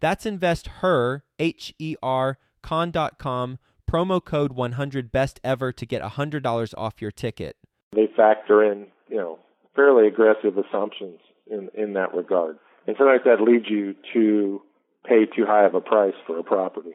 That's investher, H E R, con.com promo code 100 best ever to get $100 off your ticket. They factor in, you know, fairly aggressive assumptions in in that regard. And sometimes that leads you to pay too high of a price for a property.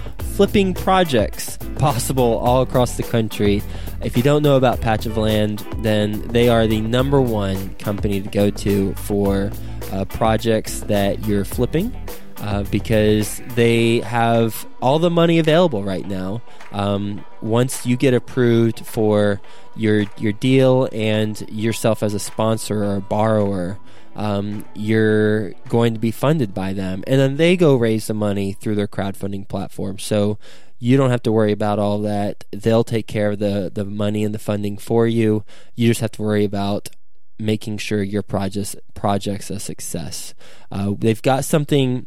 flipping projects possible all across the country. If you don't know about Patch of Land, then they are the number one company to go to for uh, projects that you're flipping. Uh, because they have all the money available right now. Um, once you get approved for your your deal and yourself as a sponsor or a borrower, um, you're going to be funded by them. And then they go raise the money through their crowdfunding platform. So you don't have to worry about all that. They'll take care of the, the money and the funding for you. You just have to worry about making sure your project's, project's a success. Uh, they've got something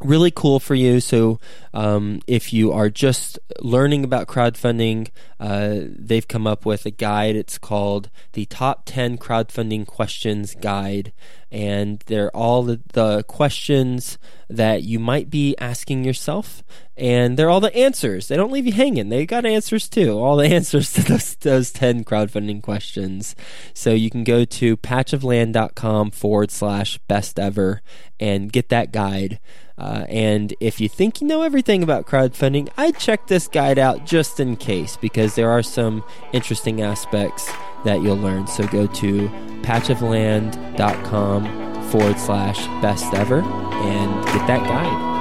really cool for you. So, um, if you are just learning about crowdfunding, uh, they've come up with a guide. It's called the Top 10 Crowdfunding Questions Guide. And they're all the, the questions that you might be asking yourself. And they're all the answers. They don't leave you hanging. They got answers too. All the answers to those, those 10 crowdfunding questions. So you can go to patchofland.com forward slash best ever and get that guide. Uh, and if you think you know everything about crowdfunding, I'd check this guide out just in case because there are some interesting aspects that you'll learn. So go to patchofland.com forward slash best ever and get that guide.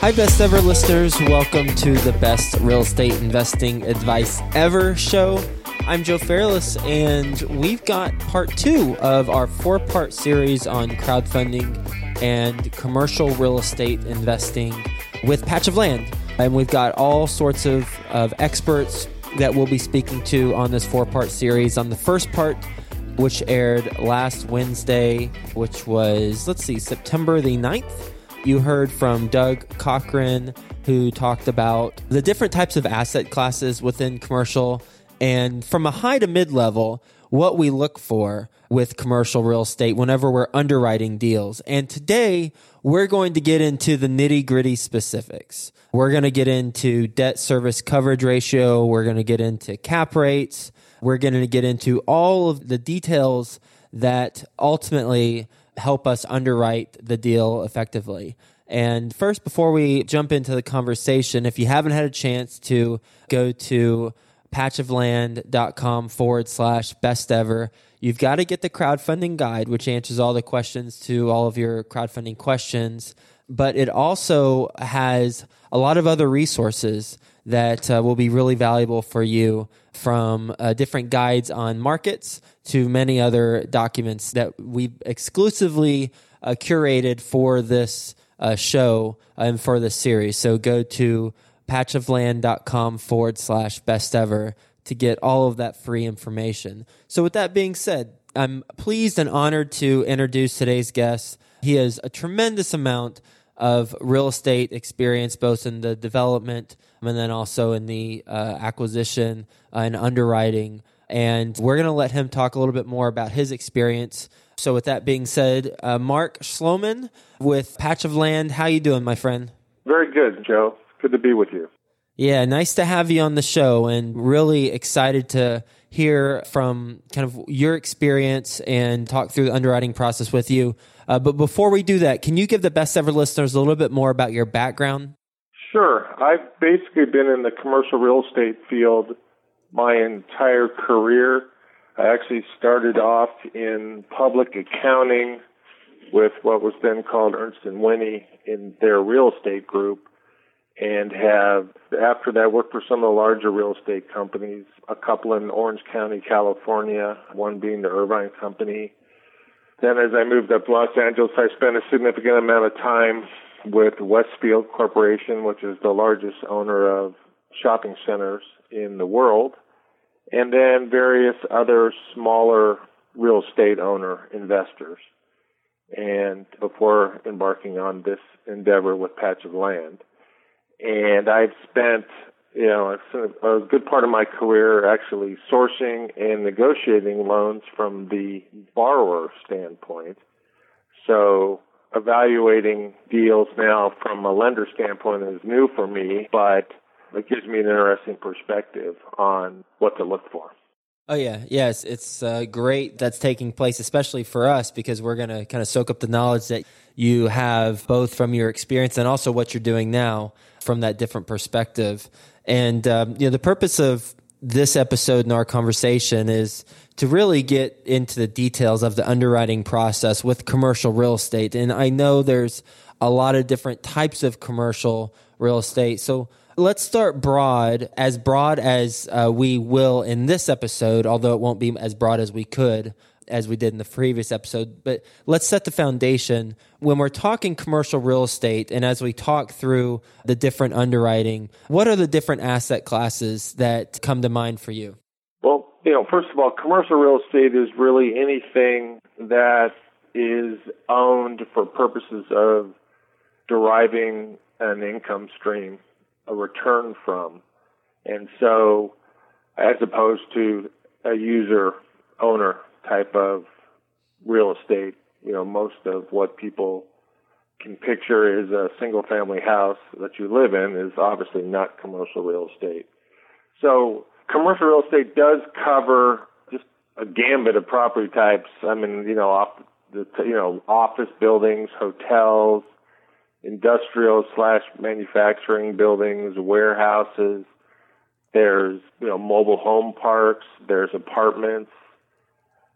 Hi, best ever listeners. Welcome to the best real estate investing advice ever show. I'm Joe Fairless, and we've got part two of our four part series on crowdfunding and commercial real estate investing with Patch of Land. And we've got all sorts of, of experts that we'll be speaking to on this four part series. On the first part, which aired last Wednesday, which was, let's see, September the 9th, you heard from Doug Cochran, who talked about the different types of asset classes within commercial and from a high to mid level, what we look for with commercial real estate whenever we're underwriting deals. And today we're going to get into the nitty gritty specifics. We're going to get into debt service coverage ratio. We're going to get into cap rates. We're going to get into all of the details that ultimately help us underwrite the deal effectively. And first, before we jump into the conversation, if you haven't had a chance to go to patchofland.com forward slash best ever, You've got to get the crowdfunding guide, which answers all the questions to all of your crowdfunding questions. But it also has a lot of other resources that uh, will be really valuable for you from uh, different guides on markets to many other documents that we've exclusively uh, curated for this uh, show and for this series. So go to patchofland.com forward slash best ever to get all of that free information. So, with that being said, I'm pleased and honored to introduce today's guest. He has a tremendous amount of real estate experience, both in the development and then also in the uh, acquisition and underwriting. And we're going to let him talk a little bit more about his experience. So, with that being said, uh, Mark Schloman with Patch of Land, how you doing, my friend? Very good, Joe. Good to be with you. Yeah, nice to have you on the show, and really excited to hear from kind of your experience and talk through the underwriting process with you. Uh, but before we do that, can you give the best ever listeners a little bit more about your background? Sure. I've basically been in the commercial real estate field my entire career. I actually started off in public accounting with what was then called Ernst and Whinney in their real estate group and have after that worked for some of the larger real estate companies, a couple in Orange County, California, one being the Irvine Company. Then as I moved up to Los Angeles, I spent a significant amount of time with Westfield Corporation, which is the largest owner of shopping centers in the world, and then various other smaller real estate owner investors. And before embarking on this endeavor with Patch of Land, and I've spent you know a, good part of my career actually sourcing and negotiating loans from the borrower standpoint. So evaluating deals now from a lender standpoint is new for me, but it gives me an interesting perspective on what to look for. Oh yeah, yes, it's uh, great that's taking place, especially for us because we're going to kind of soak up the knowledge that you have both from your experience and also what you're doing now from that different perspective. And um, you know, the purpose of this episode in our conversation is to really get into the details of the underwriting process with commercial real estate. And I know there's a lot of different types of commercial real estate. So let's start broad, as broad as uh, we will in this episode, although it won't be as broad as we could as we did in the previous episode. But let's set the foundation. When we're talking commercial real estate, and as we talk through the different underwriting, what are the different asset classes that come to mind for you? Well, you know, first of all, commercial real estate is really anything that is owned for purposes of deriving an income stream, a return from. And so, as opposed to a user owner type of real estate. You know, most of what people can picture is a single family house that you live in is obviously not commercial real estate. So commercial real estate does cover just a gambit of property types. I mean, you know, off the, you know, office buildings, hotels, industrial slash manufacturing buildings, warehouses. There's, you know, mobile home parks. There's apartments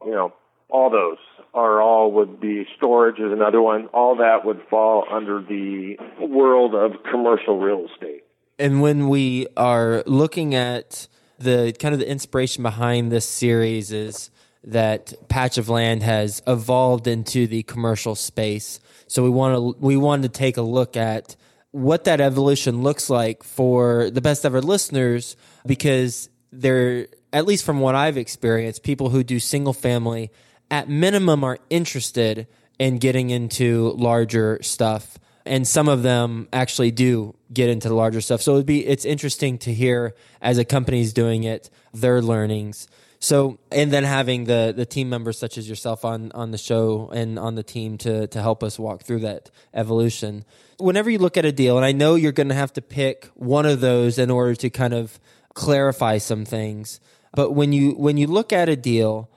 you know, all those are all would be storage is another one. All that would fall under the world of commercial real estate. And when we are looking at the kind of the inspiration behind this series is that patch of land has evolved into the commercial space. So we want to we wanted to take a look at what that evolution looks like for the best ever listeners because they're at least from what I've experienced, people who do single family at minimum are interested in getting into larger stuff. And some of them actually do get into the larger stuff. So it'd be it's interesting to hear as a company's doing it, their learnings. So and then having the the team members such as yourself on on the show and on the team to to help us walk through that evolution. Whenever you look at a deal, and I know you're going to have to pick one of those in order to kind of clarify some things. But when you when you look at a deal,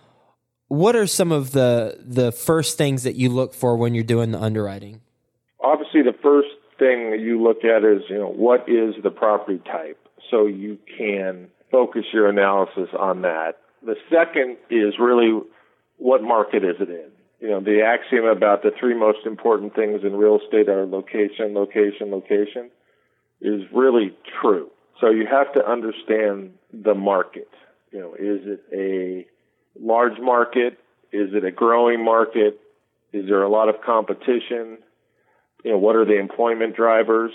what are some of the the first things that you look for when you're doing the underwriting? Obviously, the first thing that you look at is you know what is the property type, so you can focus your analysis on that. The second is really what market is it in. You know, the axiom about the three most important things in real estate are location, location, location is really true. So you have to understand the market. You know, is it a large market? Is it a growing market? Is there a lot of competition? You know, what are the employment drivers?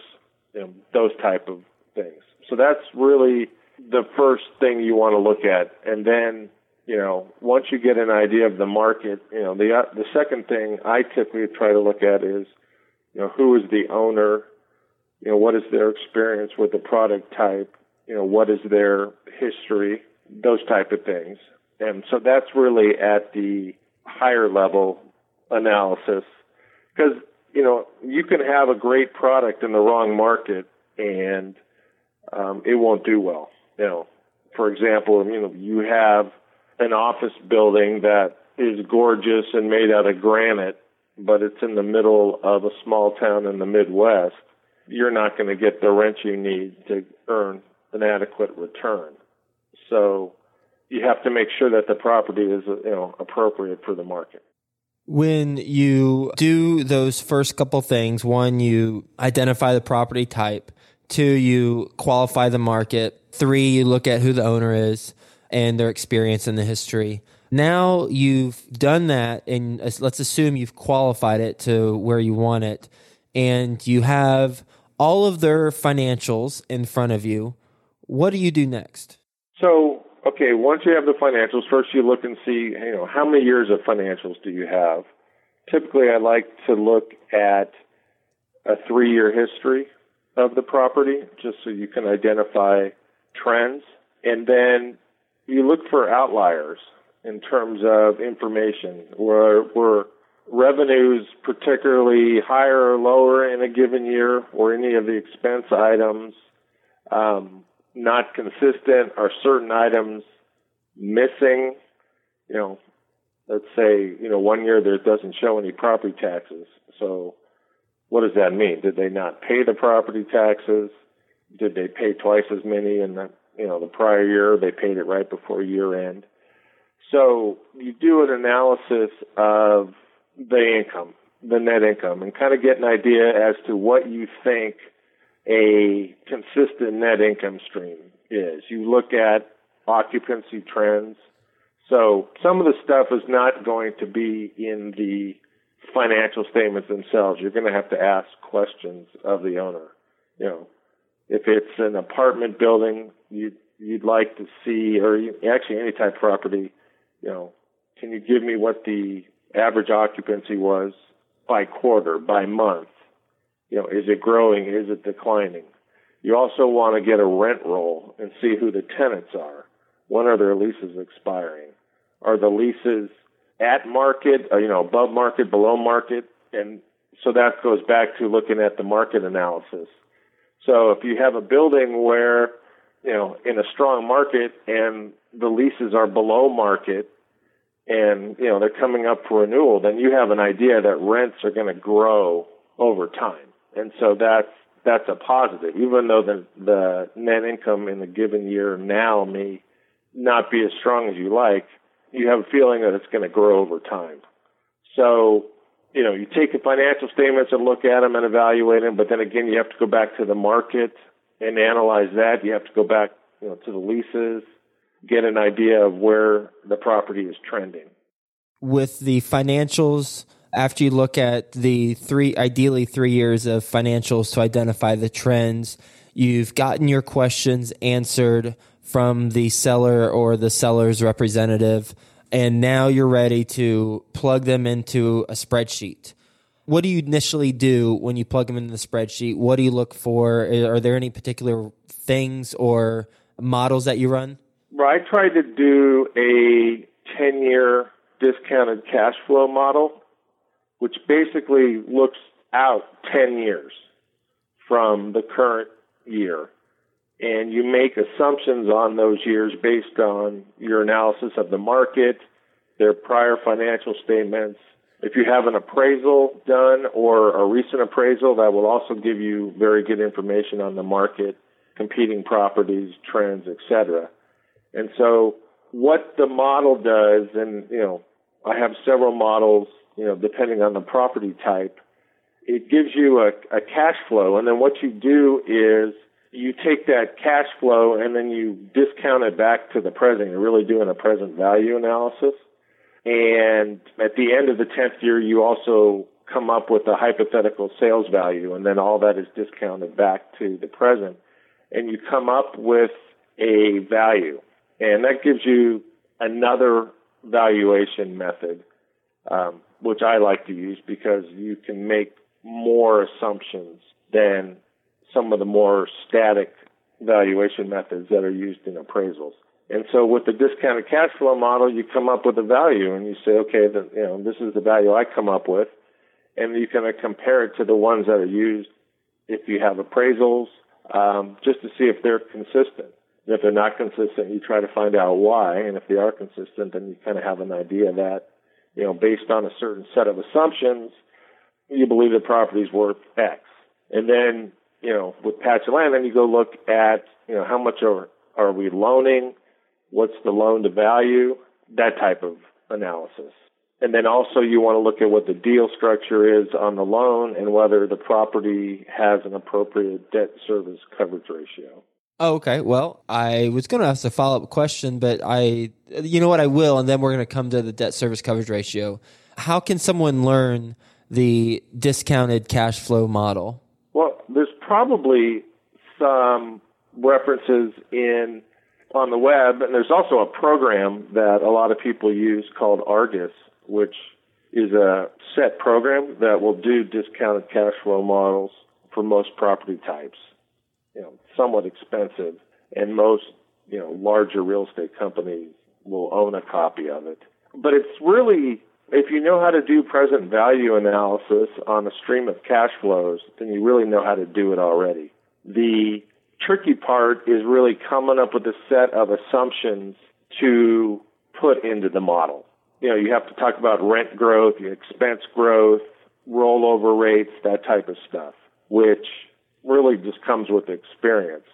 You know, those type of things. So that's really the first thing you want to look at. And then, you know, once you get an idea of the market, you know, the, uh, the second thing I typically try to look at is You know, who is the owner? You know, what is their experience with the product type? You know, what is their history? Those type of things. And so that's really at the higher level analysis because, you know, you can have a great product in the wrong market and um, it won't do well. You know, for example, you know, you have an office building that is gorgeous and made out of granite, but it's in the middle of a small town in the Midwest. You're not going to get the rent you need to earn an adequate return. So you have to make sure that the property is you know appropriate for the market. When you do those first couple things, one you identify the property type, two you qualify the market, three you look at who the owner is and their experience in the history. Now you've done that and uh, let's assume you've qualified it to where you want it and you have all of their financials in front of you. What do you do next? So okay, once you have the financials, first you look and see, you know, how many years of financials do you have? Typically, I like to look at a three year history of the property just so you can identify trends. And then you look for outliers in terms of information where, where revenues particularly higher or lower in a given year or any of the expense items um, not consistent? Are certain items missing? You know, let's say, you know, one year there doesn't show any property taxes. So what does that mean? Did they not pay the property taxes? Did they pay twice as many in the, you know, the prior year? They paid it right before year end. So you do an analysis of the income, the net income, and kind of get an idea as to what you think – a consistent net income stream is. You look at occupancy trends. So some of the stuff is not going to be in the financial statements themselves. You're going to have to ask questions of the owner. You know, if it's an apartment building, you'd, you'd like to see, or actually any type of property, you know, can you give me what the average occupancy was by quarter, by month? You know, is it growing? Is it declining? You also want to get a rent roll and see who the tenants are. When are their leases expiring? Are the leases at market, or, you know, above market, below market? And so that goes back to looking at the market analysis. So if you have a building where, you know, in a strong market and the leases are below market and, you know, they're coming up for renewal, then you have an idea that rents are going to grow over time and so that's that's a positive, even though the the net income in a given year now may not be as strong as you like. You have a feeling that it's going to grow over time. So, you know, you take the financial statements and look at them and evaluate them, but then again, you have to go back to the market and analyze that. You have to go back, you know, to the leases, get an idea of where the property is trending. With the financials after you look at the three, ideally three years of financials to identify the trends, you've gotten your questions answered from the seller or the seller's representative, and now you're ready to plug them into a spreadsheet. What do you initially do when you plug them into the spreadsheet? What do you look for? Are there any particular things or models that you run? Well, I try to do a 10 year discounted cash flow model which basically looks out 10 years from the current year. And you make assumptions on those years based on your analysis of the market, their prior financial statements. If you have an appraisal done or a recent appraisal, that will also give you very good information on the market, competing properties, trends, etc. And so what the model does, and you know, I have several models you know, depending on the property type, it gives you a, a cash flow. And then what you do is you take that cash flow and then you discount it back to the present. You're really doing a present value analysis. And at the end of the 10th year, you also come up with a hypothetical sales value and then all that is discounted back to the present. And you come up with a value. And that gives you another valuation method um, which I like to use because you can make more assumptions than some of the more static valuation methods that are used in appraisals. And so with the discounted cash flow model, you come up with a value and you say, okay, the, you know, this is the value I come up with. And you can compare it to the ones that are used if you have appraisals, um, just to see if they're consistent. And if they're not consistent, you try to find out why. And if they are consistent, then you kind of have an idea that, you know, based on a certain set of assumptions, you believe the property is worth X. And then, you know, with patch of land, then you go look at, you know, how much are, are we loaning? What's the loan to value? That type of analysis. And then also you want to look at what the deal structure is on the loan and whether the property has an appropriate debt service coverage ratio. Oh, okay. Well, I was going to ask a follow up question, but I, you know what, I will, and then we're going to come to the debt service coverage ratio. How can someone learn the discounted cash flow model? Probably some references in on the web, and there's also a program that a lot of people use called Argus, which is a set program that will do discounted cash flow models for most property types. You know, somewhat expensive, and most you know larger real estate companies will own a copy of it. But it's really if you know how to do present value analysis on a stream of cash flows, then you really know how to do it already. The tricky part is really coming up with a set of assumptions to put into the model. You know, you have to talk about rent growth, expense growth, rollover rates, that type of stuff, which really just comes with experience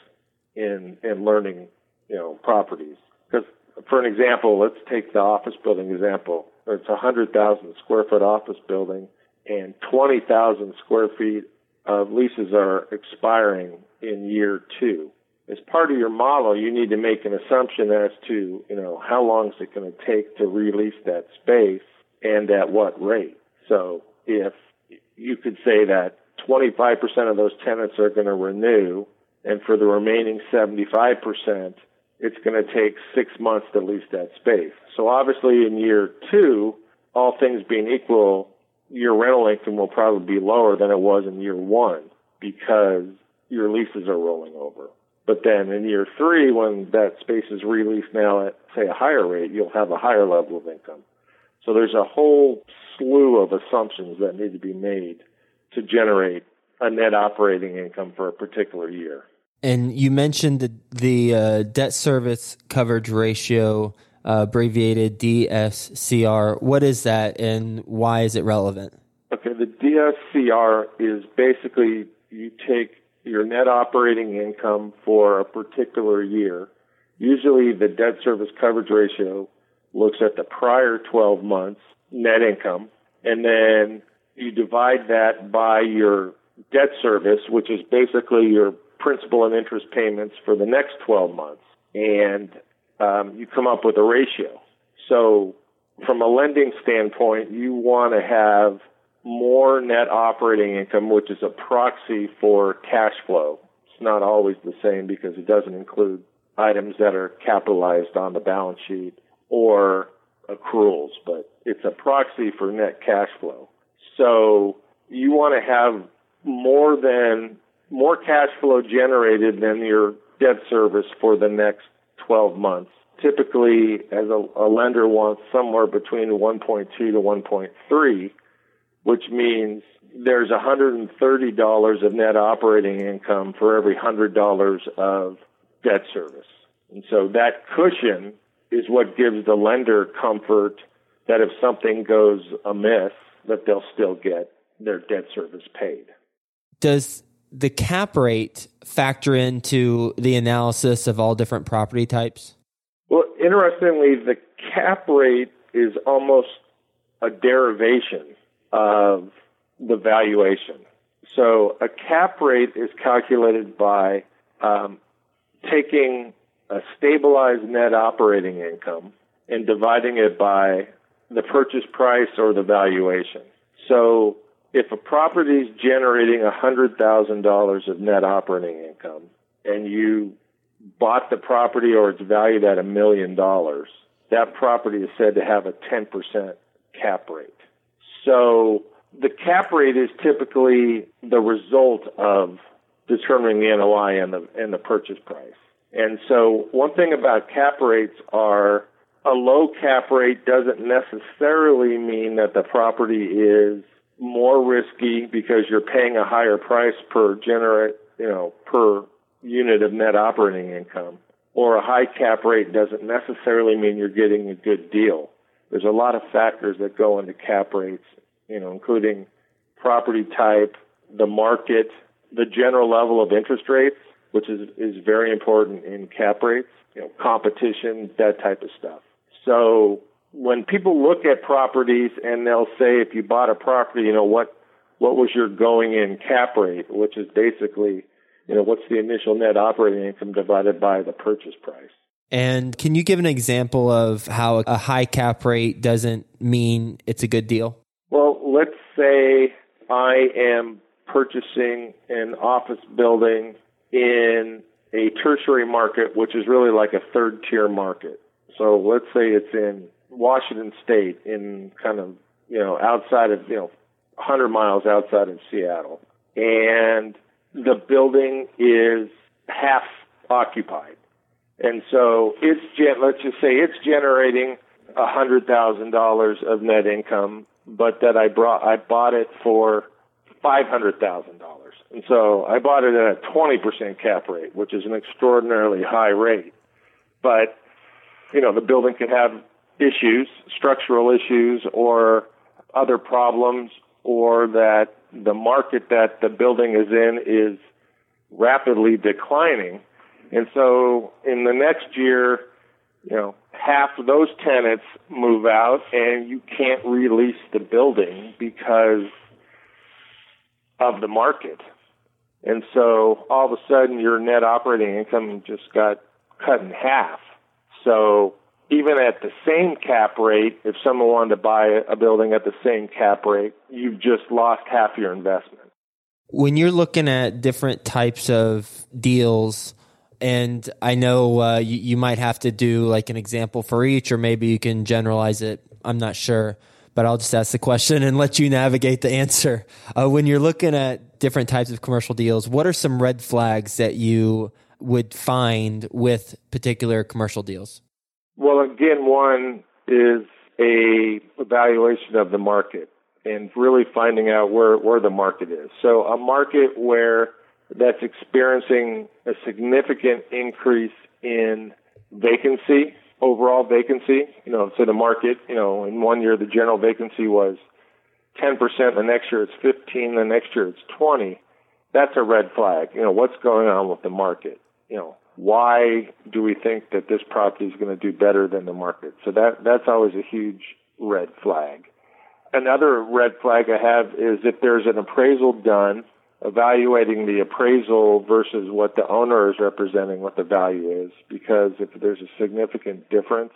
in in learning, you know, properties. Because for an example, let's take the office building example. It's a hundred thousand square foot office building, and twenty thousand square feet of leases are expiring in year two. As part of your model, you need to make an assumption as to, you know, how long is it going to take to release that space and at what rate. So if you could say that 25% of those tenants are going to renew, and for the remaining 75%, it's going to take six months to lease that space. So obviously in year two, all things being equal, your rental income will probably be lower than it was in year one because your leases are rolling over. But then in year three, when that space is released now at, say, a higher rate, you'll have a higher level of income. So there's a whole slew of assumptions that need to be made to generate a net operating income for a particular year. And you mentioned the, the uh, debt service coverage ratio, uh, abbreviated DSCR. What is that and why is it relevant? Okay, the DSCR is basically you take your net operating income for a particular year. Usually the debt service coverage ratio looks at the prior 12 months net income and then you divide that by your debt service, which is basically your principal and interest payments for the next 12 months. And um, you come up with a ratio. So from a lending standpoint, you want to have more net operating income, which is a proxy for cash flow. It's not always the same because it doesn't include items that are capitalized on the balance sheet or accruals, but it's a proxy for net cash flow. So you want to have more than more cash flow generated than your debt service for the next 12 months. Typically, as a, a lender wants somewhere between 1.2 to 1.3, which means there's $130 of net operating income for every $100 of debt service. And so that cushion is what gives the lender comfort that if something goes amiss, that they'll still get their debt service paid. Does the cap rate factor into the analysis of all different property types? Well, interestingly, the cap rate is almost a derivation of the valuation. So a cap rate is calculated by um, taking a stabilized net operating income and dividing it by the purchase price or the valuation. So if a property is generating $100,000 of net operating income and you bought the property or it's valued at a million dollars, that property is said to have a 10% cap rate. So the cap rate is typically the result of determining the NOI and the and the purchase price. And so one thing about cap rates are a low cap rate doesn't necessarily mean that the property is more risky because you're paying a higher price per generate, you know, per unit of net operating income. Or a high cap rate doesn't necessarily mean you're getting a good deal. There's a lot of factors that go into cap rates, you know, including property type, the market, the general level of interest rates, which is, is very important in cap rates, you know, competition, that type of stuff. So when people look at properties and they'll say if you bought a property, you know, what what was your going in cap rate, which is basically, you know, what's the initial net operating income divided by the purchase price. And can you give an example of how a high cap rate doesn't mean it's a good deal? Well, let's say I am purchasing an office building in a tertiary market, which is really like a third tier market. So let's say it's in Washington State, in kind of you know outside of you know 100 miles outside of Seattle, and the building is half occupied, and so it's let's just say it's generating a hundred thousand dollars of net income, but that I brought I bought it for five hundred thousand dollars, and so I bought it at a twenty percent cap rate, which is an extraordinarily high rate, but you know the building could have issues, structural issues, or other problems, or that the market that the building is in is rapidly declining. And so in the next year, you know, half of those tenants move out and you can't release the building because of the market. And so all of a sudden your net operating income just got cut in half. So even at the same cap rate, if someone wanted to buy a building at the same cap rate, you've just lost half your investment. When you're looking at different types of deals, and I know uh, you, you might have to do like an example for each, or maybe you can generalize it. I'm not sure, but I'll just ask the question and let you navigate the answer. Uh, when you're looking at different types of commercial deals, what are some red flags that you would find with particular commercial deals? Well, again, one is a evaluation of the market and really finding out where, where the market is. So a market where that's experiencing a significant increase in vacancy, overall vacancy, you know, so the market, you know, in one year the general vacancy was 10%, the next year it's 15, the next year it's 20. That's a red flag. You know, what's going on with the market? You know, why do we think that this property is going to do better than the market? So that that's always a huge red flag. Another red flag I have is if there's an appraisal done, evaluating the appraisal versus what the owner is representing, what the value is, because if there's a significant difference,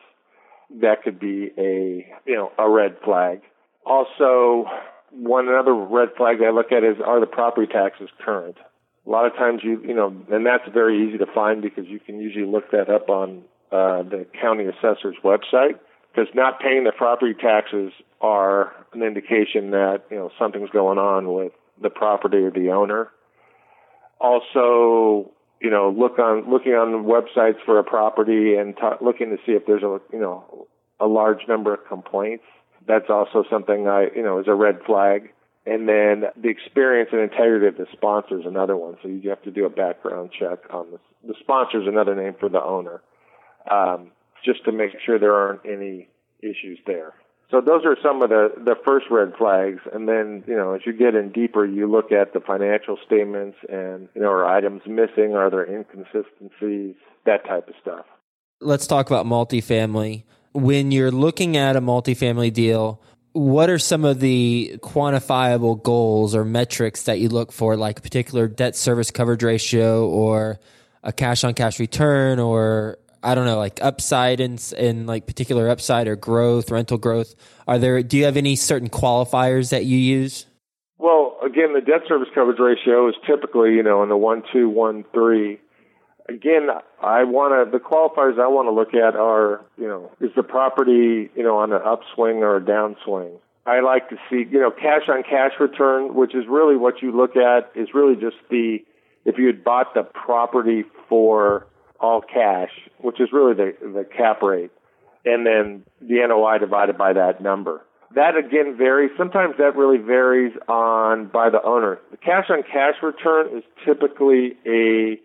that could be a you know a red flag. Also, one another red flag I look at is are the property taxes current? A lot of times you you know and that's very easy to find because you can usually look that up on uh, the county assessor's website. Because not paying the property taxes are an indication that you know something's going on with the property or the owner. Also you know look on looking on websites for a property and t- looking to see if there's a you know a large number of complaints. That's also something i you know is a red flag and then the experience and integrity of the sponsor is another one. So you have to do a background check on the, the sponsor is another name for the owner, um, just to make sure there aren't any issues there. So those are some of the, the first red flags. And then, you know, as you get in deeper, you look at the financial statements and, you know, are items missing? Are there inconsistencies? That type of stuff. Let's talk about multifamily. When you're looking at a multifamily deal, what are some of the quantifiable goals or metrics that you look for, like a particular debt service coverage ratio or a cash on cash return or I don't know, like upside in, in like particular upside or growth, rental growth? Are there, do you have any certain qualifiers that you use? Well, again, the debt service coverage ratio is typically, you know, in the one, two, one, three again, I want to, the qualifiers I want to look at are, you know, is the property, you know, on an upswing or a downswing? I like to see, you know, cash on cash return, which is really what you look at is really just the, if you had bought the property for all cash, which is really the, the cap rate, and then the NOI divided by that number. That again varies. Sometimes that really varies on by the owner. The cash on cash return is typically a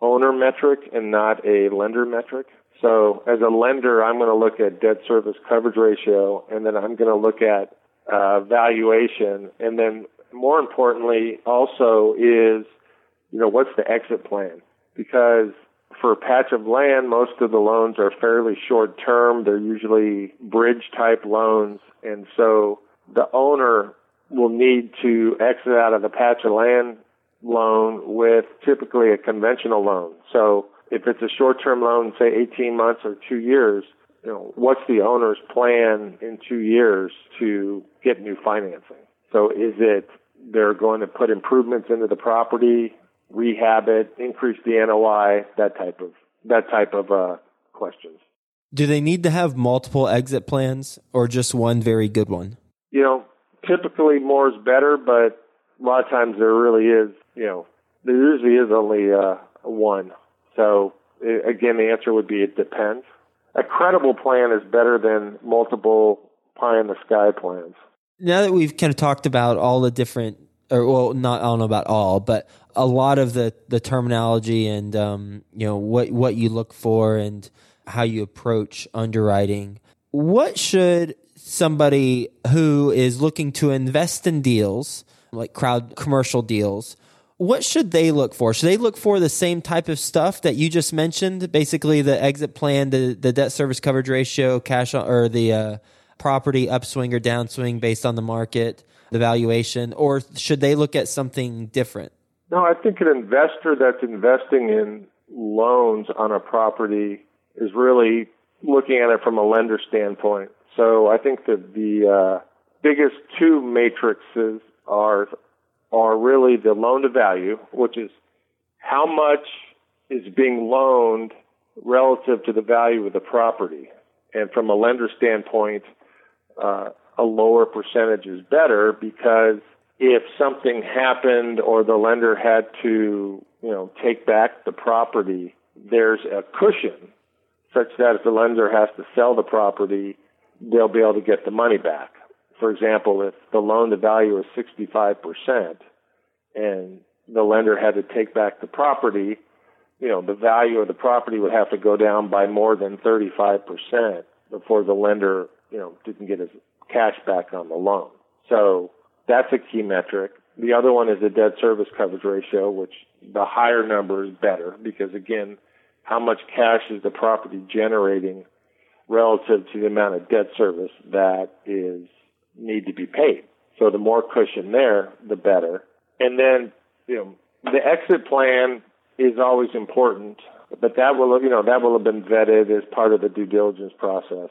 owner metric and not a lender metric. So as a lender, I'm going to look at debt service coverage ratio, and then I'm going to look at uh, valuation, and then more importantly, also is you know what's the exit plan? Because for a patch of land, most of the loans are fairly short term. They're usually bridge type loans, and so the owner will need to exit out of the patch of land loan with typically a conventional loan. So if it's a short-term loan, say 18 months or two years, you know, what's the owner's plan in two years to get new financing? So is it they're going to put improvements into the property, rehab it, increase the NOI, that type of that type of uh, questions. Do they need to have multiple exit plans or just one very good one? You know, typically more is better, but a lot of times there really is, you know, there usually is only uh, one. So again, the answer would be it depends. A credible plan is better than multiple pie in the sky plans. Now that we've kind of talked about all the different, or well, not I don't know about all, but a lot of the the terminology and um, you know what what you look for and how you approach underwriting. What should somebody who is looking to invest in deals like crowd commercial deals what should they look for? Should they look for the same type of stuff that you just mentioned? Basically, the exit plan, the, the debt service coverage ratio, cash on, or the uh, property upswing or downswing based on the market, the valuation, or should they look at something different? No, I think an investor that's investing in loans on a property is really looking at it from a lender standpoint. So I think that the uh, biggest two matrices are are really the loan to value, which is how much is being loaned relative to the value of the property. And from a lender standpoint, uh, a lower percentage is better because if something happened or the lender had to, you know, take back the property, there's a cushion such that if the lender has to sell the property, they'll be able to get the money back for example, if the loan to value is 65% and the lender had to take back the property, you know, the value of the property would have to go down by more than 35% before the lender, you know, didn't get his cash back on the loan. So that's a key metric. The other one is the debt service coverage ratio, which the higher number is better because again, how much cash is the property generating relative to the amount of debt service that is need to be paid. So the more cushion there, the better. And then, you know, the exit plan is always important, but that will, you know, that will have been vetted as part of the due diligence process.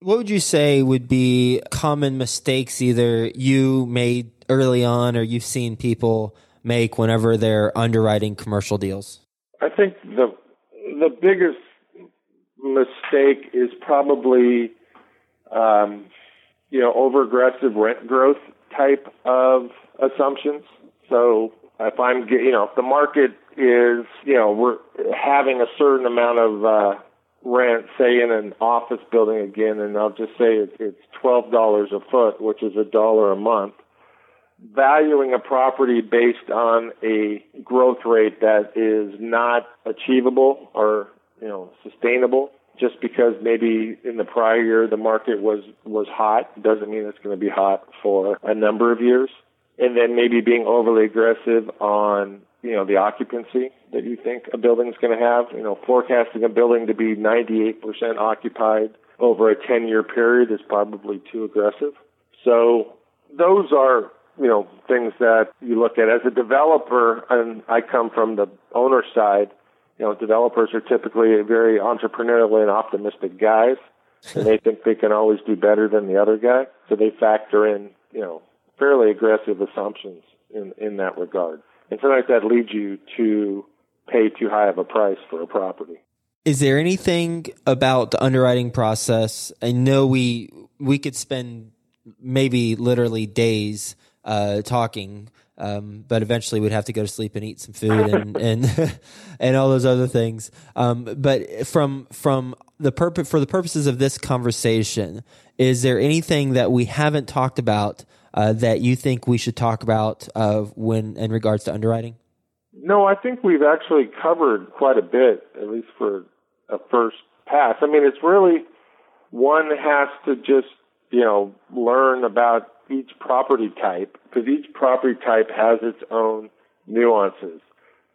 What would you say would be common mistakes either you made early on or you've seen people make whenever they're underwriting commercial deals? I think the the biggest mistake is probably um, you know, over aggressive rent growth type of assumptions. So if I'm, you know, if the market is, you know, we're having a certain amount of uh, rent, say in an office building again, and I'll just say it's, it's twelve dollars a foot, which is a dollar a month. Valuing a property based on a growth rate that is not achievable or you know sustainable just because maybe in the prior year the market was was hot doesn't mean it's going to be hot for a number of years. And then maybe being overly aggressive on you know the occupancy that you think a building is going to have. You know, forecasting a building to be 98% occupied over a 10 year period is probably too aggressive. So those are you know things that you look at as a developer, and I come from the owner side you know, developers are typically very entrepreneurial and optimistic guys, and they think they can always do better than the other guy. So they factor in, you know, fairly aggressive assumptions in in that regard. And sometimes that leads you to pay too high of a price for a property. Is there anything about the underwriting process? I know we we could spend maybe literally days uh, talking. Um, but eventually we'd have to go to sleep and eat some food and and and all those other things. Um, but from from the purpose for the purposes of this conversation, is there anything that we haven't talked about uh, that you think we should talk about uh, when in regards to underwriting? No, I think we've actually covered quite a bit, at least for a first pass. I mean, it's really one has to just you know learn about each property type because each property type has its own nuances.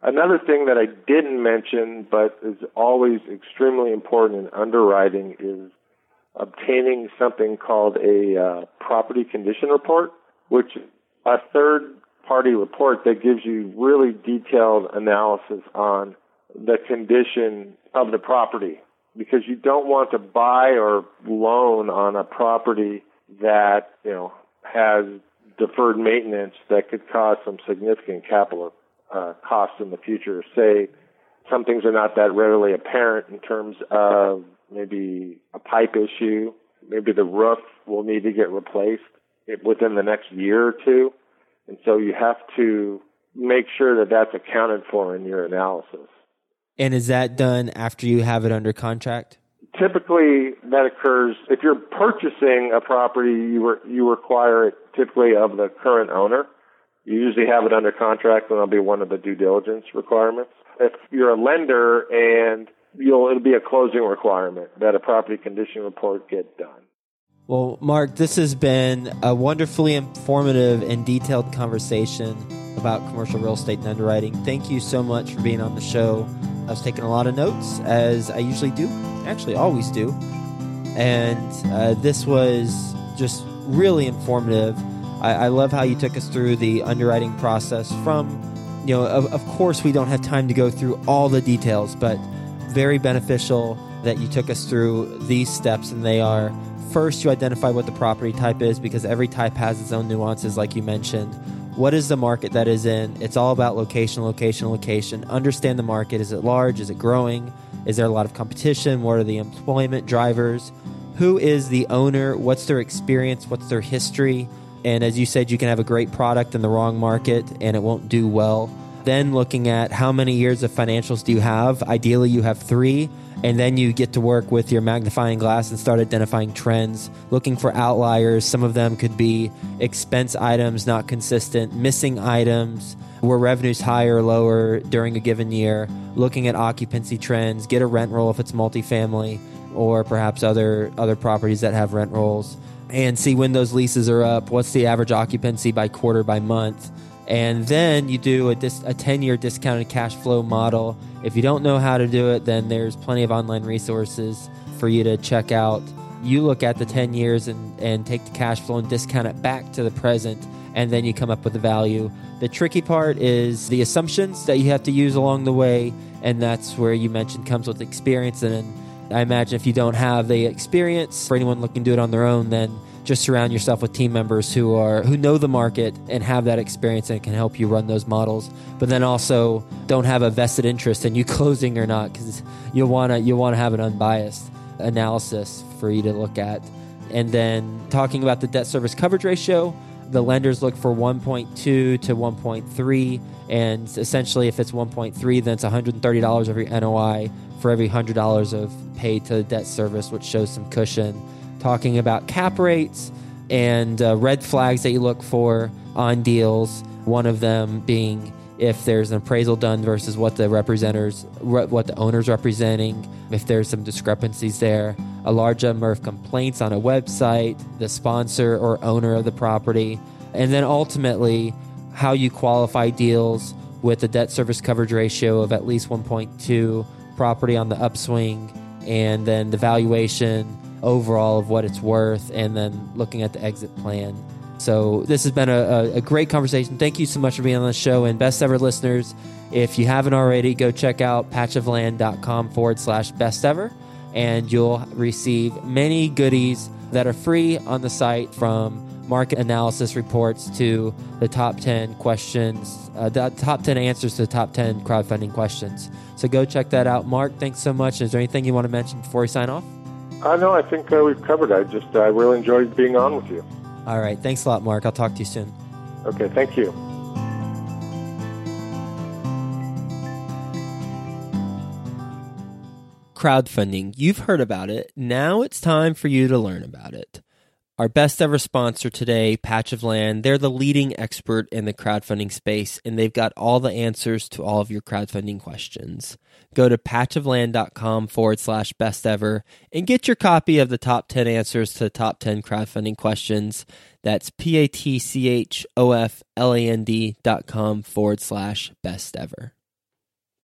Another thing that I didn't mention but is always extremely important in underwriting is obtaining something called a uh, property condition report, which is a third party report that gives you really detailed analysis on the condition of the property because you don't want to buy or loan on a property that, you know, has deferred maintenance that could cause some significant capital uh, costs in the future. Say some things are not that readily apparent in terms of maybe a pipe issue, maybe the roof will need to get replaced within the next year or two. And so you have to make sure that that's accounted for in your analysis. And is that done after you have it under contract? Typically, that occurs if you're purchasing a property. You re- you require it typically of the current owner. You usually have it under contract, and that'll be one of the due diligence requirements. If you're a lender and you'll it'll be a closing requirement that a property condition report get done. Well, Mark, this has been a wonderfully informative and detailed conversation about commercial real estate and underwriting. Thank you so much for being on the show. I was taking a lot of notes, as I usually do, actually, always do. And uh, this was just really informative. I, I, love how you took us through the underwriting process from, you know, of, of course, we don't have time to go through all the details, but very beneficial that you took us through these steps, and they are first you identify what the property type is because every type has its own nuances, like you mentioned. What is the market that is in? It's all about location, location, location. Understand the market. Is it large? Is it growing? Is there a lot of competition? What are the employment drivers? Who is the owner? What's their experience? What's their history? And as you said, you can have a great product in the wrong market and it won't do well. Then looking at how many years of financials do you have? Ideally, you have three. And then you get to work with your magnifying glass and start identifying trends, looking for outliers. Some of them could be expense items not consistent, missing items, where revenues higher or lower during a given year, looking at occupancy trends, get a rent roll if it's multifamily, or perhaps other other properties that have rent rolls, and see when those leases are up, what's the average occupancy by quarter by month and then you do a, dis- a 10 year discounted cash flow model. If you don't know how to do it, then there's plenty of online resources for you to check out. You look at the 10 years and, and take the cash flow and discount it back to the present, and then you come up with the value. The tricky part is the assumptions that you have to use along the way, and that's where you mentioned comes with experience. And I imagine if you don't have the experience, for anyone looking to do it on their own, then just surround yourself with team members who are who know the market and have that experience and can help you run those models but then also don't have a vested interest in you closing or not because you'll want to you'll want to have an unbiased analysis for you to look at. And then talking about the debt service coverage ratio the lenders look for 1.2 to 1.3 and essentially if it's 1.3 then it's $130 every NOI for every $100 of paid to debt service which shows some cushion talking about cap rates and uh, red flags that you look for on deals. One of them being if there's an appraisal done versus what the representers, what the owner's representing, if there's some discrepancies there, a large number of complaints on a website, the sponsor or owner of the property, and then ultimately how you qualify deals with a debt service coverage ratio of at least 1.2, property on the upswing, and then the valuation overall of what it's worth and then looking at the exit plan. So this has been a, a, great conversation. Thank you so much for being on the show. And best ever listeners, if you haven't already, go check out patchofland.com forward slash best ever, and you'll receive many goodies that are free on the site from market analysis reports to the top 10 questions, uh, the top 10 answers to the top 10 crowdfunding questions. So go check that out. Mark, thanks so much. Is there anything you want to mention before we sign off? Uh, no, I think uh, we've covered. I just I really enjoyed being on with you. All right. Thanks a lot, Mark. I'll talk to you soon. Okay. Thank you. Crowdfunding. You've heard about it. Now it's time for you to learn about it. Our best ever sponsor today, Patch of Land, they're the leading expert in the crowdfunding space, and they've got all the answers to all of your crowdfunding questions. Go to patchofland.com forward slash best ever and get your copy of the top 10 answers to the top 10 crowdfunding questions. That's P A T C H O F L A N D dot com forward slash best ever.